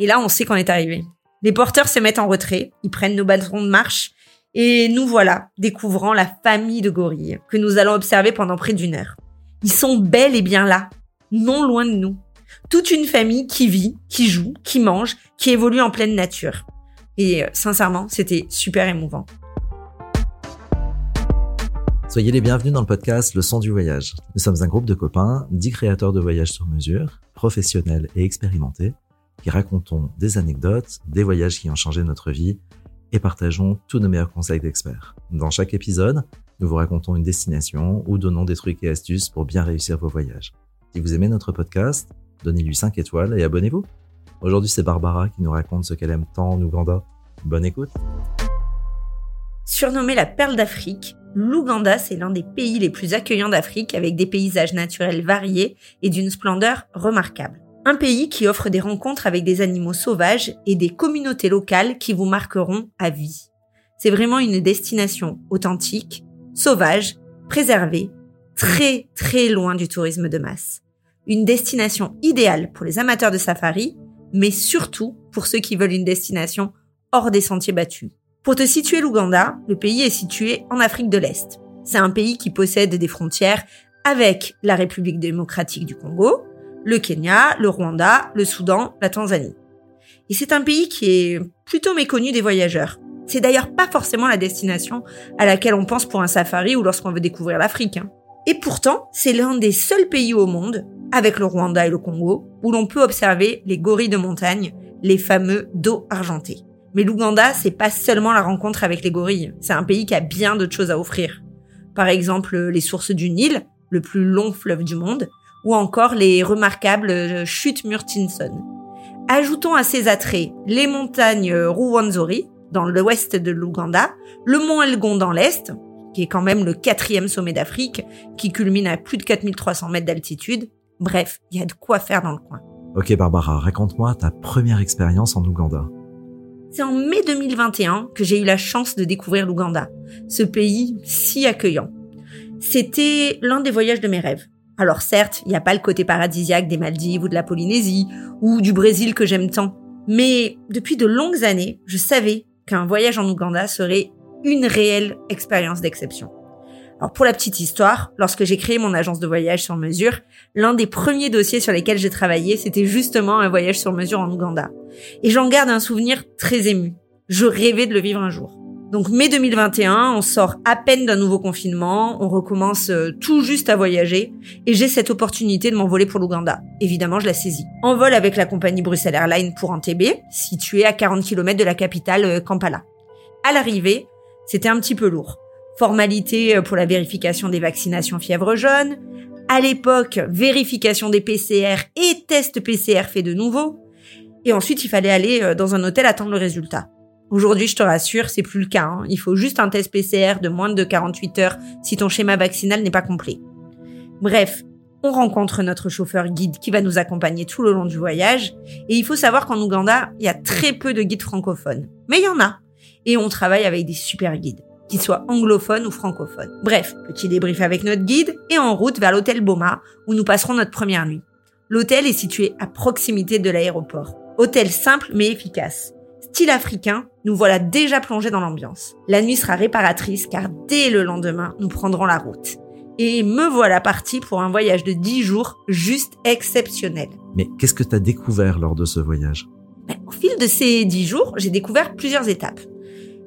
Et là, on sait qu'on est arrivé. Les porteurs se mettent en retrait, ils prennent nos bâtons de marche, et nous voilà, découvrant la famille de gorilles, que nous allons observer pendant près d'une heure. Ils sont bel et bien là, non loin de nous. Toute une famille qui vit, qui joue, qui mange, qui évolue en pleine nature. Et euh, sincèrement, c'était super émouvant. Soyez les bienvenus dans le podcast Le son du voyage. Nous sommes un groupe de copains, dix créateurs de voyages sur mesure, professionnels et expérimentés, qui racontons des anecdotes, des voyages qui ont changé notre vie et partageons tous nos meilleurs conseils d'experts. Dans chaque épisode, nous vous racontons une destination ou donnons des trucs et astuces pour bien réussir vos voyages. Si vous aimez notre podcast, donnez-lui 5 étoiles et abonnez-vous. Aujourd'hui, c'est Barbara qui nous raconte ce qu'elle aime tant en Ouganda. Bonne écoute. Surnommé la perle d'Afrique, l'Ouganda, c'est l'un des pays les plus accueillants d'Afrique avec des paysages naturels variés et d'une splendeur remarquable. Un pays qui offre des rencontres avec des animaux sauvages et des communautés locales qui vous marqueront à vie. C'est vraiment une destination authentique, sauvage, préservée, très très loin du tourisme de masse. Une destination idéale pour les amateurs de safari, mais surtout pour ceux qui veulent une destination hors des sentiers battus. Pour te situer l'Ouganda, le pays est situé en Afrique de l'Est. C'est un pays qui possède des frontières avec la République démocratique du Congo, le Kenya, le Rwanda, le Soudan, la Tanzanie. Et c'est un pays qui est plutôt méconnu des voyageurs. C'est d'ailleurs pas forcément la destination à laquelle on pense pour un safari ou lorsqu'on veut découvrir l'Afrique. Hein. Et pourtant, c'est l'un des seuls pays au monde, avec le Rwanda et le Congo, où l'on peut observer les gorilles de montagne, les fameux dos argentés. Mais l'Ouganda, c'est pas seulement la rencontre avec les gorilles. C'est un pays qui a bien d'autres choses à offrir. Par exemple, les sources du Nil, le plus long fleuve du monde, ou encore les remarquables euh, chutes Murchison. Ajoutons à ces attraits les montagnes Ruwenzori, dans l'ouest de l'Ouganda, le mont Elgon dans l'est, qui est quand même le quatrième sommet d'Afrique, qui culmine à plus de 4300 mètres d'altitude. Bref, il y a de quoi faire dans le coin. Ok Barbara, raconte-moi ta première expérience en Ouganda. C'est en mai 2021 que j'ai eu la chance de découvrir l'Ouganda, ce pays si accueillant. C'était l'un des voyages de mes rêves. Alors certes, il n'y a pas le côté paradisiaque des Maldives ou de la Polynésie, ou du Brésil que j'aime tant, mais depuis de longues années, je savais qu'un voyage en Ouganda serait une réelle expérience d'exception. Alors pour la petite histoire, lorsque j'ai créé mon agence de voyage sur mesure, l'un des premiers dossiers sur lesquels j'ai travaillé, c'était justement un voyage sur mesure en Ouganda. Et j'en garde un souvenir très ému. Je rêvais de le vivre un jour. Donc mai 2021, on sort à peine d'un nouveau confinement, on recommence euh, tout juste à voyager et j'ai cette opportunité de m'envoler pour l'Ouganda. Évidemment, je la saisis. En vol avec la compagnie Bruxelles Airlines pour Entebbe, située à 40 km de la capitale euh, Kampala. À l'arrivée, c'était un petit peu lourd. Formalité euh, pour la vérification des vaccinations fièvre jaune, à l'époque, vérification des PCR et tests PCR fait de nouveau. Et ensuite, il fallait aller dans un hôtel attendre le résultat. Aujourd'hui, je te rassure, c'est plus le cas. Hein. Il faut juste un test PCR de moins de 48 heures si ton schéma vaccinal n'est pas complet. Bref, on rencontre notre chauffeur guide qui va nous accompagner tout le long du voyage. Et il faut savoir qu'en Ouganda, il y a très peu de guides francophones. Mais il y en a. Et on travaille avec des super guides, qu'ils soient anglophones ou francophones. Bref, petit débrief avec notre guide et en route vers l'hôtel Boma où nous passerons notre première nuit. L'hôtel est situé à proximité de l'aéroport. Hôtel simple mais efficace style africain, nous voilà déjà plongés dans l'ambiance. La nuit sera réparatrice car dès le lendemain, nous prendrons la route. Et me voilà parti pour un voyage de 10 jours juste exceptionnel. Mais qu'est-ce que tu as découvert lors de ce voyage? Ben, Au fil de ces 10 jours, j'ai découvert plusieurs étapes.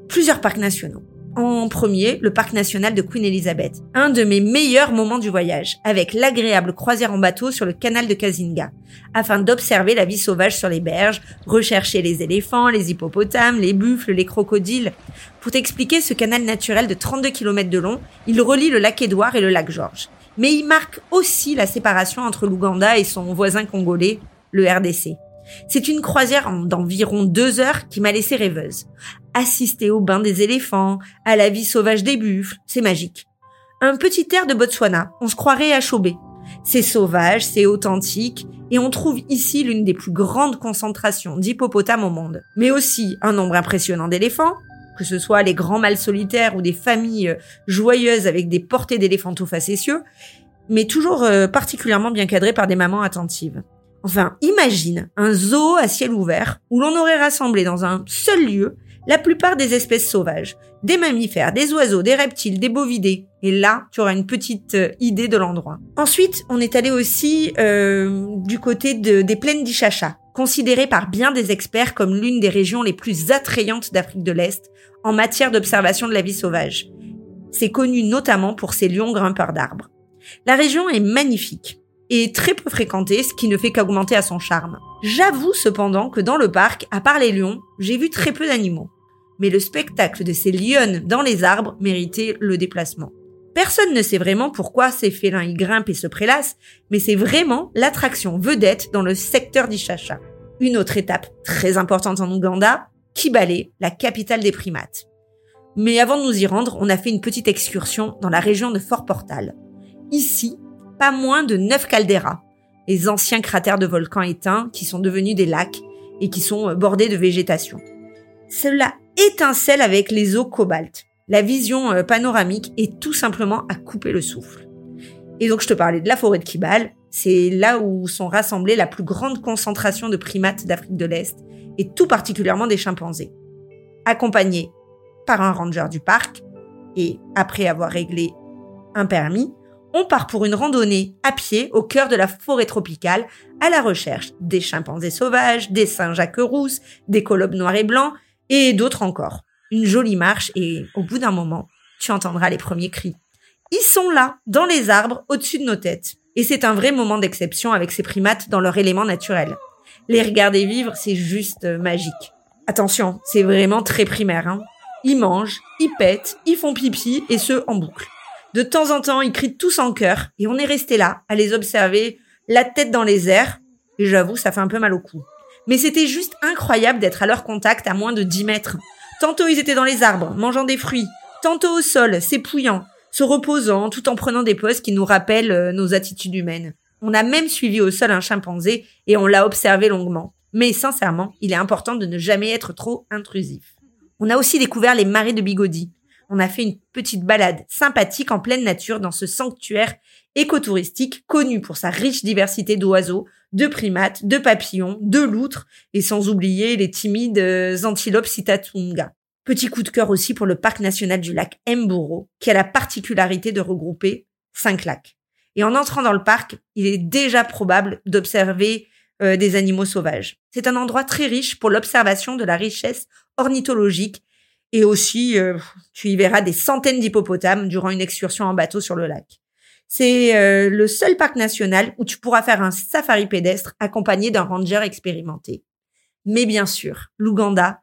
Plusieurs parcs nationaux. En premier, le parc national de Queen Elizabeth, un de mes meilleurs moments du voyage, avec l'agréable croisière en bateau sur le canal de Kazinga, afin d'observer la vie sauvage sur les berges, rechercher les éléphants, les hippopotames, les buffles, les crocodiles. Pour t'expliquer ce canal naturel de 32 km de long, il relie le lac Édouard et le lac Georges. Mais il marque aussi la séparation entre l'Ouganda et son voisin congolais, le RDC. C'est une croisière d'environ deux heures qui m'a laissé rêveuse. Assister au bain des éléphants, à la vie sauvage des buffles, c'est magique. Un petit air de Botswana, on se croirait à Chobé. C'est sauvage, c'est authentique, et on trouve ici l'une des plus grandes concentrations d'hippopotames au monde. Mais aussi un nombre impressionnant d'éléphants, que ce soit les grands mâles solitaires ou des familles joyeuses avec des portées d'éléphantos facétieux, mais toujours euh, particulièrement bien cadrées par des mamans attentives. Enfin, imagine un zoo à ciel ouvert où l'on aurait rassemblé dans un seul lieu la plupart des espèces sauvages, des mammifères, des oiseaux, des reptiles, des bovidés. Et là, tu auras une petite euh, idée de l'endroit. Ensuite, on est allé aussi euh, du côté des plaines d'Ichacha, considérées par bien des experts comme l'une des régions les plus attrayantes d'Afrique de l'Est en matière d'observation de la vie sauvage. C'est connu notamment pour ses lions grimpeurs d'arbres. La région est magnifique et très peu fréquentée, ce qui ne fait qu'augmenter à son charme. J'avoue cependant que dans le parc, à part les lions, j'ai vu très peu d'animaux. Mais le spectacle de ces lionnes dans les arbres méritait le déplacement. Personne ne sait vraiment pourquoi ces félins y grimpent et se prélassent, mais c'est vraiment l'attraction vedette dans le secteur d'Ichacha. Une autre étape très importante en Ouganda, Kibale, la capitale des primates. Mais avant de nous y rendre, on a fait une petite excursion dans la région de Fort Portal. Ici, pas moins de neuf calderas, les anciens cratères de volcans éteints qui sont devenus des lacs et qui sont euh, bordés de végétation. Cela étincelle avec les eaux cobalt. La vision euh, panoramique est tout simplement à couper le souffle. Et donc je te parlais de la forêt de Kibale, c'est là où sont rassemblées la plus grande concentration de primates d'Afrique de l'Est, et tout particulièrement des chimpanzés. Accompagnés par un ranger du parc, et après avoir réglé un permis, on part pour une randonnée à pied au cœur de la forêt tropicale à la recherche des chimpanzés sauvages, des singes à queue rousse, des colobes noirs et blancs et d'autres encore. Une jolie marche et au bout d'un moment, tu entendras les premiers cris. Ils sont là, dans les arbres, au-dessus de nos têtes. Et c'est un vrai moment d'exception avec ces primates dans leur élément naturel. Les regarder vivre, c'est juste euh, magique. Attention, c'est vraiment très primaire. Hein. Ils mangent, ils pètent, ils font pipi et ce en boucle. De temps en temps, ils crient tous en chœur et on est resté là à les observer, la tête dans les airs. Et j'avoue, ça fait un peu mal au cou. Mais c'était juste incroyable d'être à leur contact à moins de 10 mètres. Tantôt ils étaient dans les arbres, mangeant des fruits, tantôt au sol, s'épouillant, se reposant, tout en prenant des poses qui nous rappellent euh, nos attitudes humaines. On a même suivi au sol un chimpanzé et on l'a observé longuement. Mais sincèrement, il est important de ne jamais être trop intrusif. On a aussi découvert les marais de Bigodi, on a fait une petite balade sympathique en pleine nature dans ce sanctuaire écotouristique connu pour sa riche diversité d'oiseaux, de primates, de papillons, de loutres et sans oublier les timides euh, antilopes citatunga. Petit coup de cœur aussi pour le parc national du lac Mboro, qui a la particularité de regrouper cinq lacs. Et en entrant dans le parc, il est déjà probable d'observer euh, des animaux sauvages. C'est un endroit très riche pour l'observation de la richesse ornithologique et aussi, euh, tu y verras des centaines d'hippopotames durant une excursion en bateau sur le lac. C'est euh, le seul parc national où tu pourras faire un safari pédestre accompagné d'un ranger expérimenté. Mais bien sûr, l'Ouganda,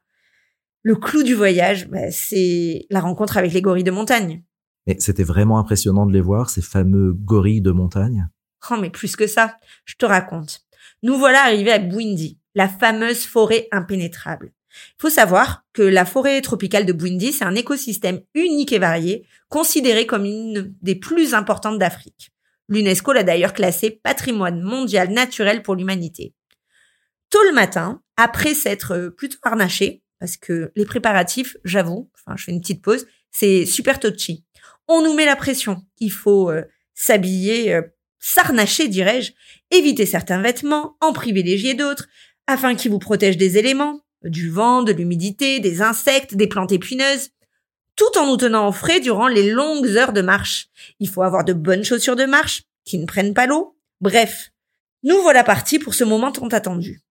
le clou du voyage, bah, c'est la rencontre avec les gorilles de montagne. Et c'était vraiment impressionnant de les voir, ces fameux gorilles de montagne. Oh, mais plus que ça, je te raconte. Nous voilà arrivés à Bwindi, la fameuse forêt impénétrable. Il faut savoir que la forêt tropicale de Bwindi, c'est un écosystème unique et varié, considéré comme une des plus importantes d'Afrique. L'UNESCO l'a d'ailleurs classé patrimoine mondial naturel pour l'humanité. Tôt le matin, après s'être plutôt harnaché, parce que les préparatifs, j'avoue, enfin je fais une petite pause, c'est super touchy. On nous met la pression. Il faut euh, s'habiller, euh, s'harnacher, dirais-je, éviter certains vêtements, en privilégier d'autres, afin qu'ils vous protègent des éléments, du vent, de l'humidité, des insectes, des plantes épineuses, tout en nous tenant au frais durant les longues heures de marche. Il faut avoir de bonnes chaussures de marche qui ne prennent pas l'eau. Bref, nous voilà partis pour ce moment tant attendu.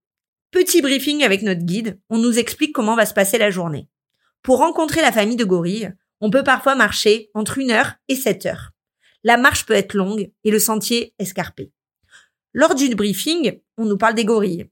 Petit briefing avec notre guide, on nous explique comment va se passer la journée. Pour rencontrer la famille de gorilles, on peut parfois marcher entre une heure et sept heures. La marche peut être longue et le sentier escarpé. Lors du briefing, on nous parle des gorilles,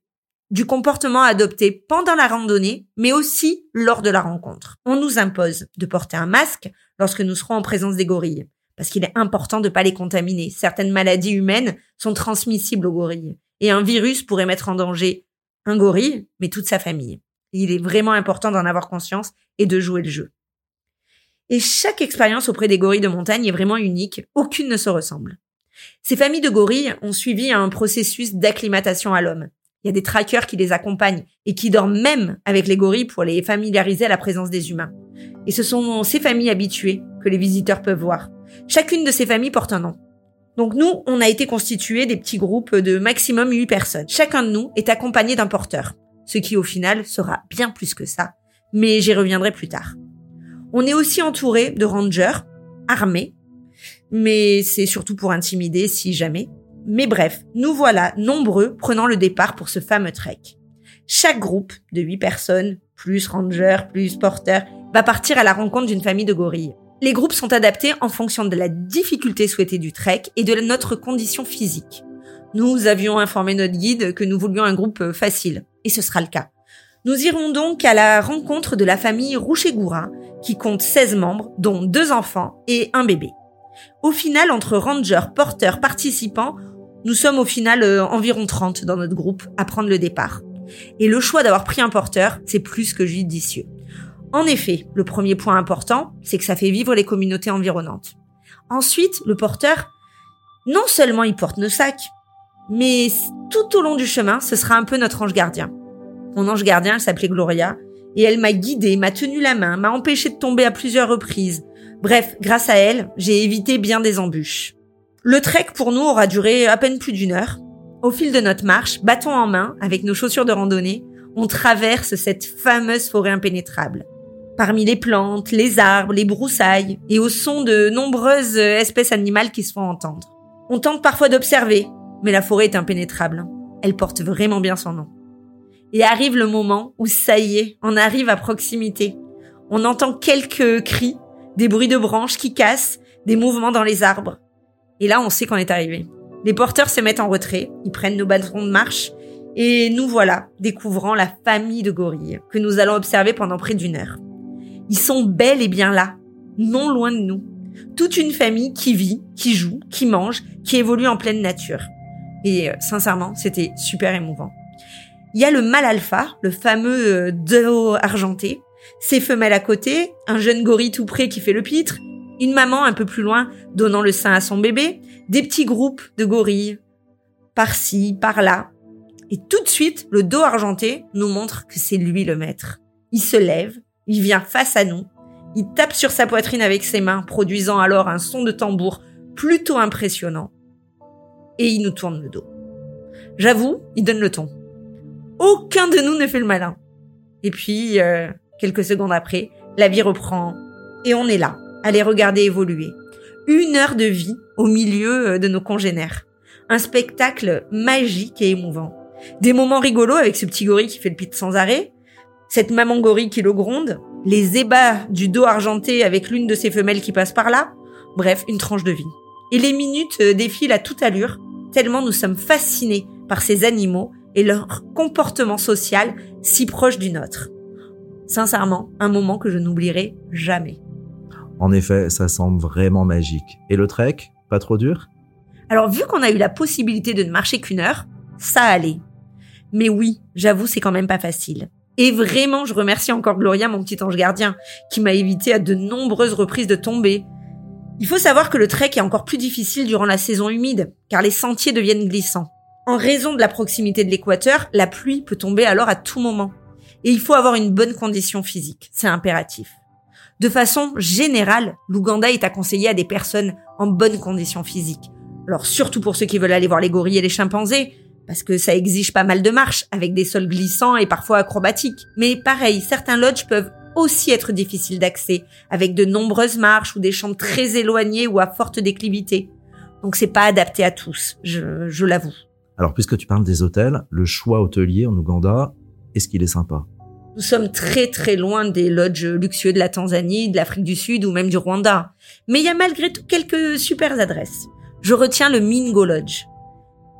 du comportement adopté pendant la randonnée, mais aussi lors de la rencontre. On nous impose de porter un masque lorsque nous serons en présence des gorilles, parce qu'il est important de ne pas les contaminer. Certaines maladies humaines sont transmissibles aux gorilles, et un virus pourrait mettre en danger un gorille, mais toute sa famille. Il est vraiment important d'en avoir conscience et de jouer le jeu. Et chaque expérience auprès des gorilles de montagne est vraiment unique, aucune ne se ressemble. Ces familles de gorilles ont suivi un processus d'acclimatation à l'homme. Il y a des trackers qui les accompagnent et qui dorment même avec les gorilles pour les familiariser à la présence des humains. Et ce sont ces familles habituées que les visiteurs peuvent voir. Chacune de ces familles porte un nom. Donc nous, on a été constitués des petits groupes de maximum 8 personnes. Chacun de nous est accompagné d'un porteur, ce qui au final sera bien plus que ça, mais j'y reviendrai plus tard. On est aussi entouré de rangers, armés, mais c'est surtout pour intimider si jamais. Mais bref, nous voilà nombreux prenant le départ pour ce fameux trek. Chaque groupe de 8 personnes, plus rangers, plus porteurs, va partir à la rencontre d'une famille de gorilles. Les groupes sont adaptés en fonction de la difficulté souhaitée du trek et de notre condition physique. Nous avions informé notre guide que nous voulions un groupe facile, et ce sera le cas. Nous irons donc à la rencontre de la famille Rouchegoura, qui compte 16 membres, dont deux enfants et un bébé. Au final, entre rangers, porteurs, participants, nous sommes au final euh, environ 30 dans notre groupe à prendre le départ. Et le choix d'avoir pris un porteur, c'est plus que judicieux. En effet, le premier point important, c'est que ça fait vivre les communautés environnantes. Ensuite, le porteur, non seulement il porte nos sacs, mais tout au long du chemin, ce sera un peu notre ange gardien. Mon ange gardien, elle s'appelait Gloria, et elle m'a guidée, m'a tenu la main, m'a empêché de tomber à plusieurs reprises. Bref, grâce à elle, j'ai évité bien des embûches. Le trek pour nous aura duré à peine plus d'une heure. Au fil de notre marche, bâton en main, avec nos chaussures de randonnée, on traverse cette fameuse forêt impénétrable parmi les plantes, les arbres, les broussailles et au son de nombreuses espèces animales qui se font entendre. On tente parfois d'observer, mais la forêt est impénétrable. Elle porte vraiment bien son nom. Et arrive le moment où ça y est, on arrive à proximité. On entend quelques cris, des bruits de branches qui cassent, des mouvements dans les arbres. Et là, on sait qu'on est arrivé. Les porteurs se mettent en retrait, ils prennent nos bâtons de marche, et nous voilà, découvrant la famille de gorilles, que nous allons observer pendant près d'une heure. Ils sont bel et bien là, non loin de nous. Toute une famille qui vit, qui joue, qui mange, qui évolue en pleine nature. Et euh, sincèrement, c'était super émouvant. Il y a le mâle alpha, le fameux euh, duo argenté, ses femelles à côté, un jeune gorille tout près qui fait le pitre, une maman un peu plus loin donnant le sein à son bébé, des petits groupes de gorilles, par-ci, par-là. Et tout de suite, le dos argenté nous montre que c'est lui le maître. Il se lève, il vient face à nous, il tape sur sa poitrine avec ses mains, produisant alors un son de tambour plutôt impressionnant, et il nous tourne le dos. J'avoue, il donne le ton. Aucun de nous ne fait le malin. Et puis, euh, quelques secondes après, la vie reprend, et on est là, à les regarder évoluer. Une heure de vie au milieu euh, de nos congénères. Un spectacle magique et émouvant. Des moments rigolos avec ce petit gorille qui fait le pit sans arrêt, cette maman gorille qui le gronde, les ébats du dos argenté avec l'une de ses femelles qui passe par là, bref, une tranche de vie. Et les minutes euh, défilent à toute allure, tellement nous sommes fascinés par ces animaux et leur comportement social si proche du nôtre. Sincèrement, un moment que je n'oublierai jamais. En effet, ça semble vraiment magique. Et le trek, pas trop dur? Alors vu qu'on a eu la possibilité de ne marcher qu'une heure, ça allait. Mais oui, j'avoue, c'est quand même pas facile. Et vraiment, je remercie encore Gloria, mon petit ange gardien, qui m'a évité à de nombreuses reprises de tomber. Il faut savoir que le trek est encore plus difficile durant la saison humide, car les sentiers deviennent glissants. En raison de la proximité de l'équateur, la pluie peut tomber alors à tout moment. Et il faut avoir une bonne condition physique, c'est impératif. De façon générale, l'Ouganda est à conseiller à des personnes en bonne condition physique. Alors surtout pour ceux qui veulent aller voir les gorilles et les chimpanzés, parce que ça exige pas mal de marches, avec des sols glissants et parfois acrobatiques. Mais pareil, certains lodges peuvent aussi être difficiles d'accès, avec de nombreuses marches ou des chambres très éloignées ou à forte déclivité. Donc c'est pas adapté à tous, je, je l'avoue. Alors puisque tu parles des hôtels, le choix hôtelier en Ouganda, est-ce qu'il est sympa? Nous sommes très très loin des lodges luxueux de la Tanzanie, de l'Afrique du Sud ou même du Rwanda. Mais il y a malgré tout quelques super adresses. Je retiens le Mingo Lodge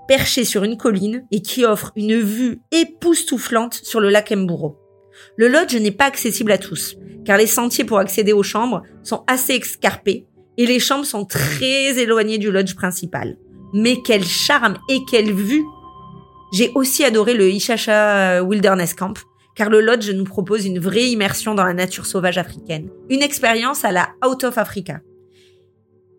perché sur une colline et qui offre une vue époustouflante sur le lac Mburo. Le lodge n'est pas accessible à tous, car les sentiers pour accéder aux chambres sont assez escarpés et les chambres sont très éloignées du lodge principal. Mais quel charme et quelle vue J'ai aussi adoré le Ishasha Wilderness Camp, car le lodge nous propose une vraie immersion dans la nature sauvage africaine. Une expérience à la Out of Africa.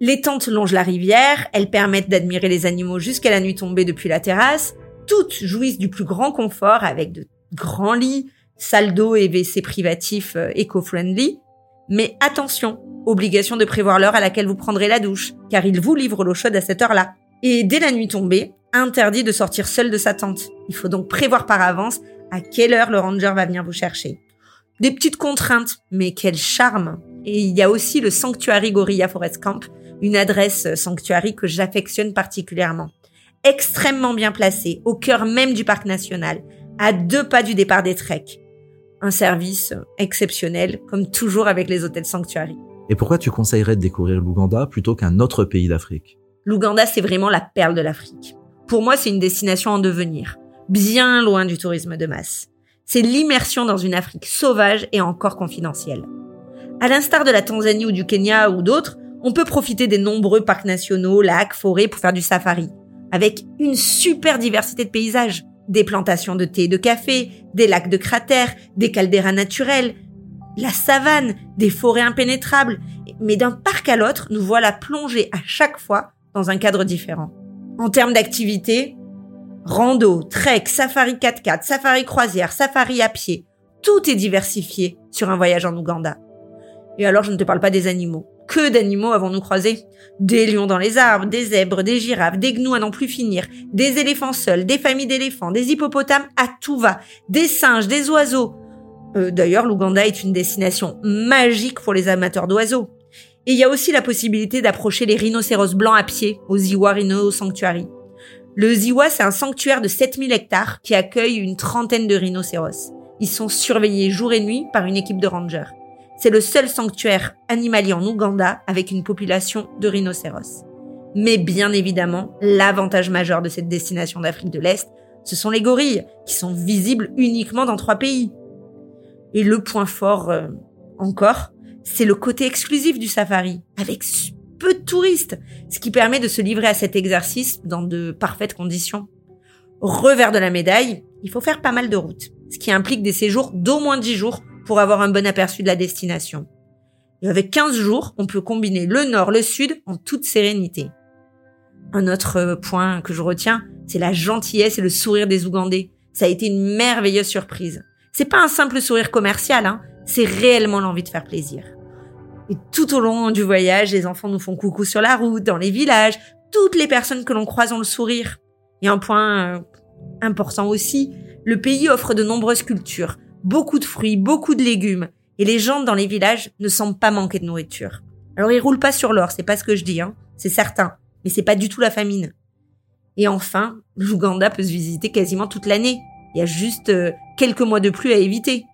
Les tentes longent la rivière, elles permettent d'admirer les animaux jusqu'à la nuit tombée depuis la terrasse. Toutes jouissent du plus grand confort avec de grands lits, salles d'eau et WC privatifs euh, éco-friendly. Mais attention, Obligation de prévoir l'heure à laquelle vous prendrez la douche, car il vous livre l'eau chaude à cette heure-là. Et dès la nuit tombée, interdit de sortir seul de sa tente. Il faut donc prévoir par avance à quelle heure le ranger va venir vous chercher? Des petites contraintes, mais quel charme Et il y a aussi le Sanctuary Gorilla Forest Camp, une adresse sanctuary que j'affectionne particulièrement. Extrêmement bien placée, au cœur même du parc national, à deux pas du départ des treks. Un service exceptionnel, comme toujours avec les hôtels Sanctuary. Et pourquoi tu conseillerais de découvrir l'Ouganda plutôt qu'un autre pays d'Afrique? L'Ouganda, c'est vraiment la perle de l'Afrique. Pour moi, c'est une destination en devenir, bien loin du tourisme de masse. C'est l'immersion dans une Afrique sauvage et encore confidentielle. À l'instar de la Tanzanie ou du Kenya ou d'autres, on peut profiter des nombreux parcs nationaux, lacs, forêts pour faire du safari, avec une super diversité de paysages. Des plantations de thé et de café, des lacs de cratères, des calderas naturels, la savane, des forêts impénétrables. Mais d'un parc à l'autre, nous voilà plongés à chaque fois dans un cadre différent. En termes d'activité, rando, trek, safari 4x4, safari croisière, safari à pied, tout est diversifié sur un voyage en Ouganda. Et alors je ne te parle pas des animaux. Que d'animaux avons-nous croisés? Des lions dans les arbres, des zèbres, des girafes, des gnous à n'en plus finir, des éléphants seuls, des familles d'éléphants, des hippopotames à tout va, des singes, des oiseaux. Euh, D'ailleurs, l'Ouganda est une destination magique pour les amateurs d'oiseaux. Et il y a aussi la possibilité d'approcher les rhinocéros blancs à pied au Ziwa Rhino Sanctuary. Le Ziwa, c'est un sanctuaire de 7000 hectares qui accueille une trentaine de rhinocéros. Ils sont surveillés jour et nuit par une équipe de rangers. C'est le seul sanctuaire animalier en Ouganda avec une population de rhinocéros. Mais bien évidemment, l'avantage majeur de cette destination d'Afrique de l'Est, ce sont les gorilles, qui sont visibles uniquement dans trois pays. Et le point fort, euh, encore, c'est le côté exclusif du safari, avec peu de touristes, ce qui permet de se livrer à cet exercice dans de parfaites conditions. Revers de la médaille, il faut faire pas mal de routes, ce qui implique des séjours d'au moins 10 jours pour avoir un bon aperçu de la destination. Et avec 15 jours, on peut combiner le nord, le sud en toute sérénité. Un autre point que je retiens, c'est la gentillesse et le sourire des Ougandais. Ça a été une merveilleuse surprise. C'est pas un simple sourire commercial, hein, c'est réellement l'envie de faire plaisir. Et tout au long du voyage, les enfants nous font coucou sur la route, dans les villages, toutes les personnes que l'on croise ont le sourire. Et un point euh, important aussi, le pays offre de nombreuses cultures, beaucoup de fruits, beaucoup de légumes, et les gens dans les villages ne semblent pas manquer de nourriture. Alors ils roulent pas sur l'or, c'est pas ce que je dis, hein, c'est certain, mais c'est pas du tout la famine. Et enfin, l'Ouganda peut se visiter quasiment toute l'année. Il y a juste euh, quelques mois de pluie à éviter.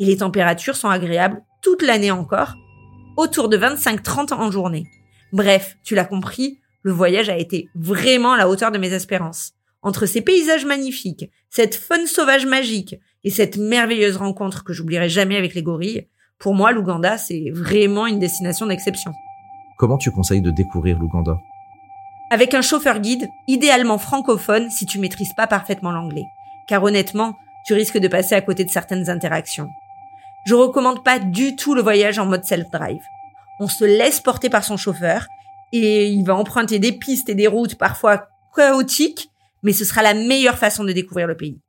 Et les températures sont agréables toute l'année encore, autour de 25-30 en journée. Bref, tu l'as compris, le voyage a été vraiment à la hauteur de mes espérances. Entre ces paysages magnifiques, cette faune sauvage magique, et cette merveilleuse rencontre que j'oublierai jamais avec les gorilles, pour moi, l'Ouganda, c'est vraiment une destination d'exception. Comment tu conseilles de découvrir l'Ouganda? Avec un chauffeur guide, idéalement francophone si tu maîtrises pas parfaitement l'anglais. Car honnêtement, tu risques de passer à côté de certaines interactions. Je recommande pas du tout le voyage en mode self-drive. On se laisse porter par son chauffeur et il va emprunter des pistes et des routes parfois chaotiques, mais ce sera la meilleure façon de découvrir le pays.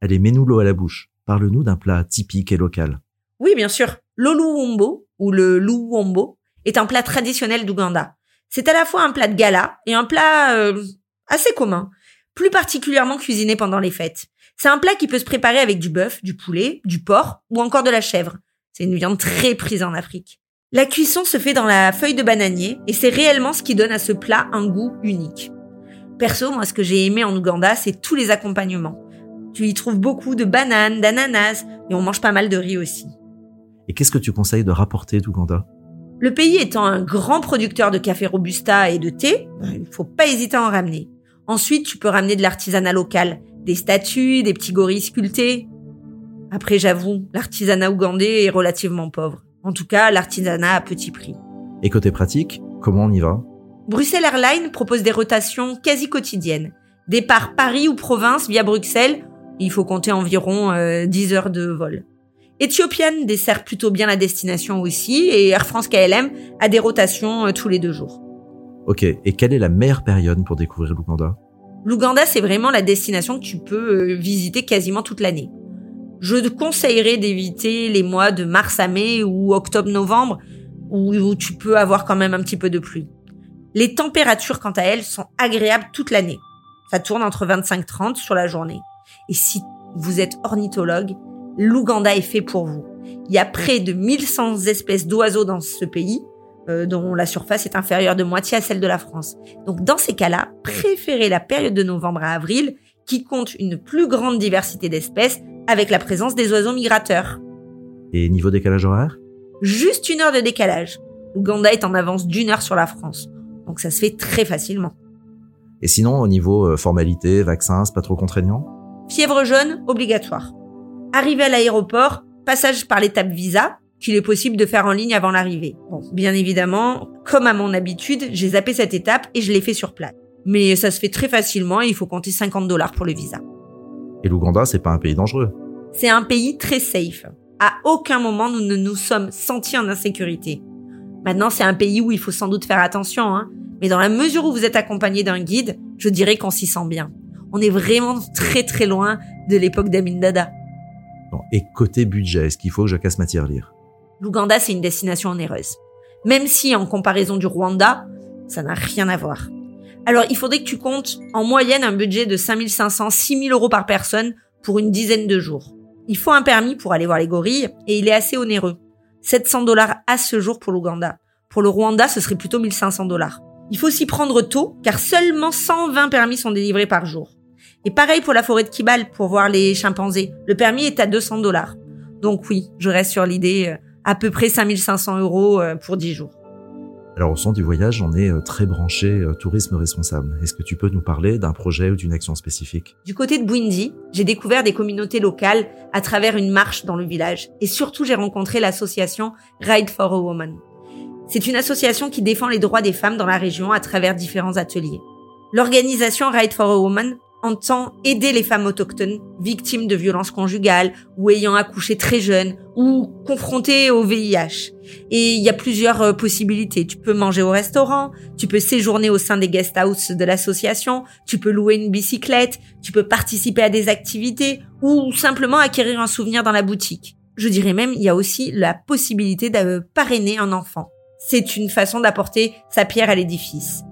Est mets-nous l'eau à la bouche. Parle-nous d'un plat typique et local. Oui, bien sûr. L'oluwombo, ou le luwombo, est un plat traditionnel d'Ouganda. C'est à la fois un plat de gala et un plat euh, assez commun, plus particulièrement cuisiné pendant les fêtes. C'est un plat qui peut se préparer avec du bœuf, du poulet, du porc ou encore de la chèvre. C'est une viande très prise en Afrique. La cuisson se fait dans la feuille de bananier et c'est réellement ce qui donne à ce plat un goût unique. Perso, moi, ce que j'ai aimé en Ouganda, c'est tous les accompagnements. Tu y trouves beaucoup de bananes, d'ananas, et on mange pas mal de riz aussi. Et qu'est-ce que tu conseilles de rapporter d'Ouganda? Le pays étant un grand producteur de café robusta et de thé, ben, il faut pas hésiter à en ramener. Ensuite, tu peux ramener de l'artisanat local, des statues, des petits gorilles sculptés. Après, j'avoue, l'artisanat ougandais est relativement pauvre. En tout cas, l'artisanat à petit prix. Et côté pratique, comment on y va? Bruxelles Airlines propose des rotations quasi quotidiennes. Départ Paris ou province via Bruxelles il faut compter environ 10 euh, heures de vol. Ethiopian dessert plutôt bien la destination aussi et Air France KLM a des rotations euh, tous les deux jours. Ok, et quelle est la meilleure période pour découvrir l'Ouganda L'Ouganda, c'est vraiment la destination que tu peux euh, visiter quasiment toute l'année. Je te conseillerais d'éviter les mois de mars à mai ou octobre-novembre où tu peux avoir quand même un petit peu de pluie. Les températures, quant à elles, sont agréables toute l'année. Ça tourne entre 25-30 sur la journée. Et si vous êtes ornithologue, l'Ouganda est fait pour vous. Il y a près de 1100 espèces d'oiseaux dans ce pays, euh, dont la surface est inférieure de moitié à celle de la France. Donc dans ces cas-là, préférez la période de novembre à avril, qui compte une plus grande diversité d'espèces, avec la présence des oiseaux migrateurs. Et niveau décalage horaire? Juste une heure de décalage. L'Ouganda est en avance d'une heure sur la France. Donc ça se fait très facilement. Et sinon, au niveau euh, formalité, vaccins, c'est pas trop contraignant? Fièvre jaune, obligatoire. Arrivé à l'aéroport, passage par l'étape visa, qu'il est possible de faire en ligne avant l'arrivée. Bon, bien évidemment, comme à mon habitude, j'ai zappé cette étape et je l'ai fait sur place. Mais ça se fait très facilement et il faut compter 50 dollars pour le visa. Et l'Ouganda, c'est pas un pays dangereux C'est un pays très safe. À aucun moment nous ne nous sommes sentis en insécurité. Maintenant, c'est un pays où il faut sans doute faire attention, hein. Mais dans la mesure où vous êtes accompagné d'un guide, je dirais qu'on s'y sent bien. On est vraiment très très loin de l'époque d'Amin Dada. Et côté budget, est-ce qu'il faut que je casse ma tirelire? L'Ouganda, c'est une destination onéreuse. Même si, en comparaison du Rwanda, ça n'a rien à voir. Alors, il faudrait que tu comptes en moyenne un budget de 5500, 6000 euros par personne pour une dizaine de jours. Il faut un permis pour aller voir les gorilles et il est assez onéreux. 700 dollars à ce jour pour l'Ouganda. Pour le Rwanda, ce serait plutôt 1500 dollars. Il faut s'y prendre tôt, car seulement 120 permis sont délivrés par jour. Et pareil pour la forêt de Kibal, pour voir les chimpanzés. Le permis est à 200 dollars. Donc oui, je reste sur l'idée euh, à peu près 5500 euros euh, pour 10 jours. Alors au centre du voyage, on est euh, très branché tourisme responsable. Est-ce que tu peux nous parler d'un projet ou d'une action spécifique? Du côté de Bwindi, j'ai découvert des communautés locales à travers une marche dans le village. Et surtout, j'ai rencontré l'association Ride for a Woman. C'est une association qui défend les droits des femmes dans la région à travers différents ateliers. L'organisation Right for a Woman entend aider les femmes autochtones victimes de violences conjugales ou ayant accouché très jeunes ou confrontées au VIH. Et il y a plusieurs euh, possibilités. Tu peux manger au restaurant, tu peux séjourner au sein des guest houses de l'association, tu peux louer une bicyclette, tu peux participer à des activités ou simplement acquérir un souvenir dans la boutique. Je dirais même, il y a aussi la possibilité de parrainer un enfant c'est une façon d'apporter sa pierre à l'édifice.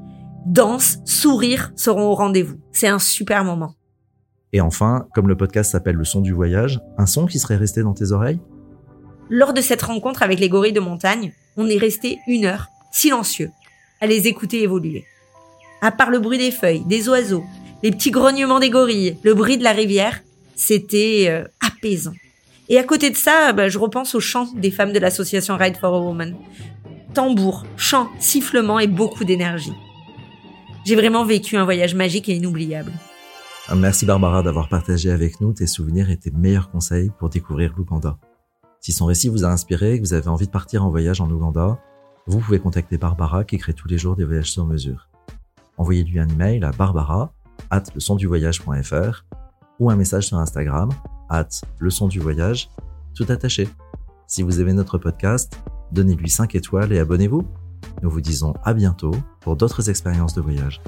Danse, sourire seront au rendez-vous. C'est un super moment. Et enfin, comme le podcast s'appelle Le son du voyage, un son qui serait resté dans tes oreilles? Lors de cette rencontre avec les gorilles de montagne, on est resté une heure, silencieux, à les écouter évoluer. À part le bruit des feuilles, des oiseaux, les petits grognements des gorilles, le bruit de la rivière, c'était euh, apaisant. Et à côté de ça, bah, je repense au chant des femmes de l'association Ride for a Woman tambour, chant, sifflement et beaucoup d'énergie. J'ai vraiment vécu un voyage magique et inoubliable. Merci Barbara d'avoir partagé avec nous tes souvenirs et tes meilleurs conseils pour découvrir l'Ouganda. Si son récit vous a inspiré et que vous avez envie de partir en voyage en Ouganda, vous pouvez contacter Barbara qui crée tous les jours des voyages sur mesure. Envoyez-lui un email à barbara at voyage.fr ou un message sur Instagram at voyage, tout attaché. Si vous aimez notre podcast, donnez-lui 5 étoiles et abonnez-vous. Nous vous disons à bientôt pour d'autres expériences de voyage.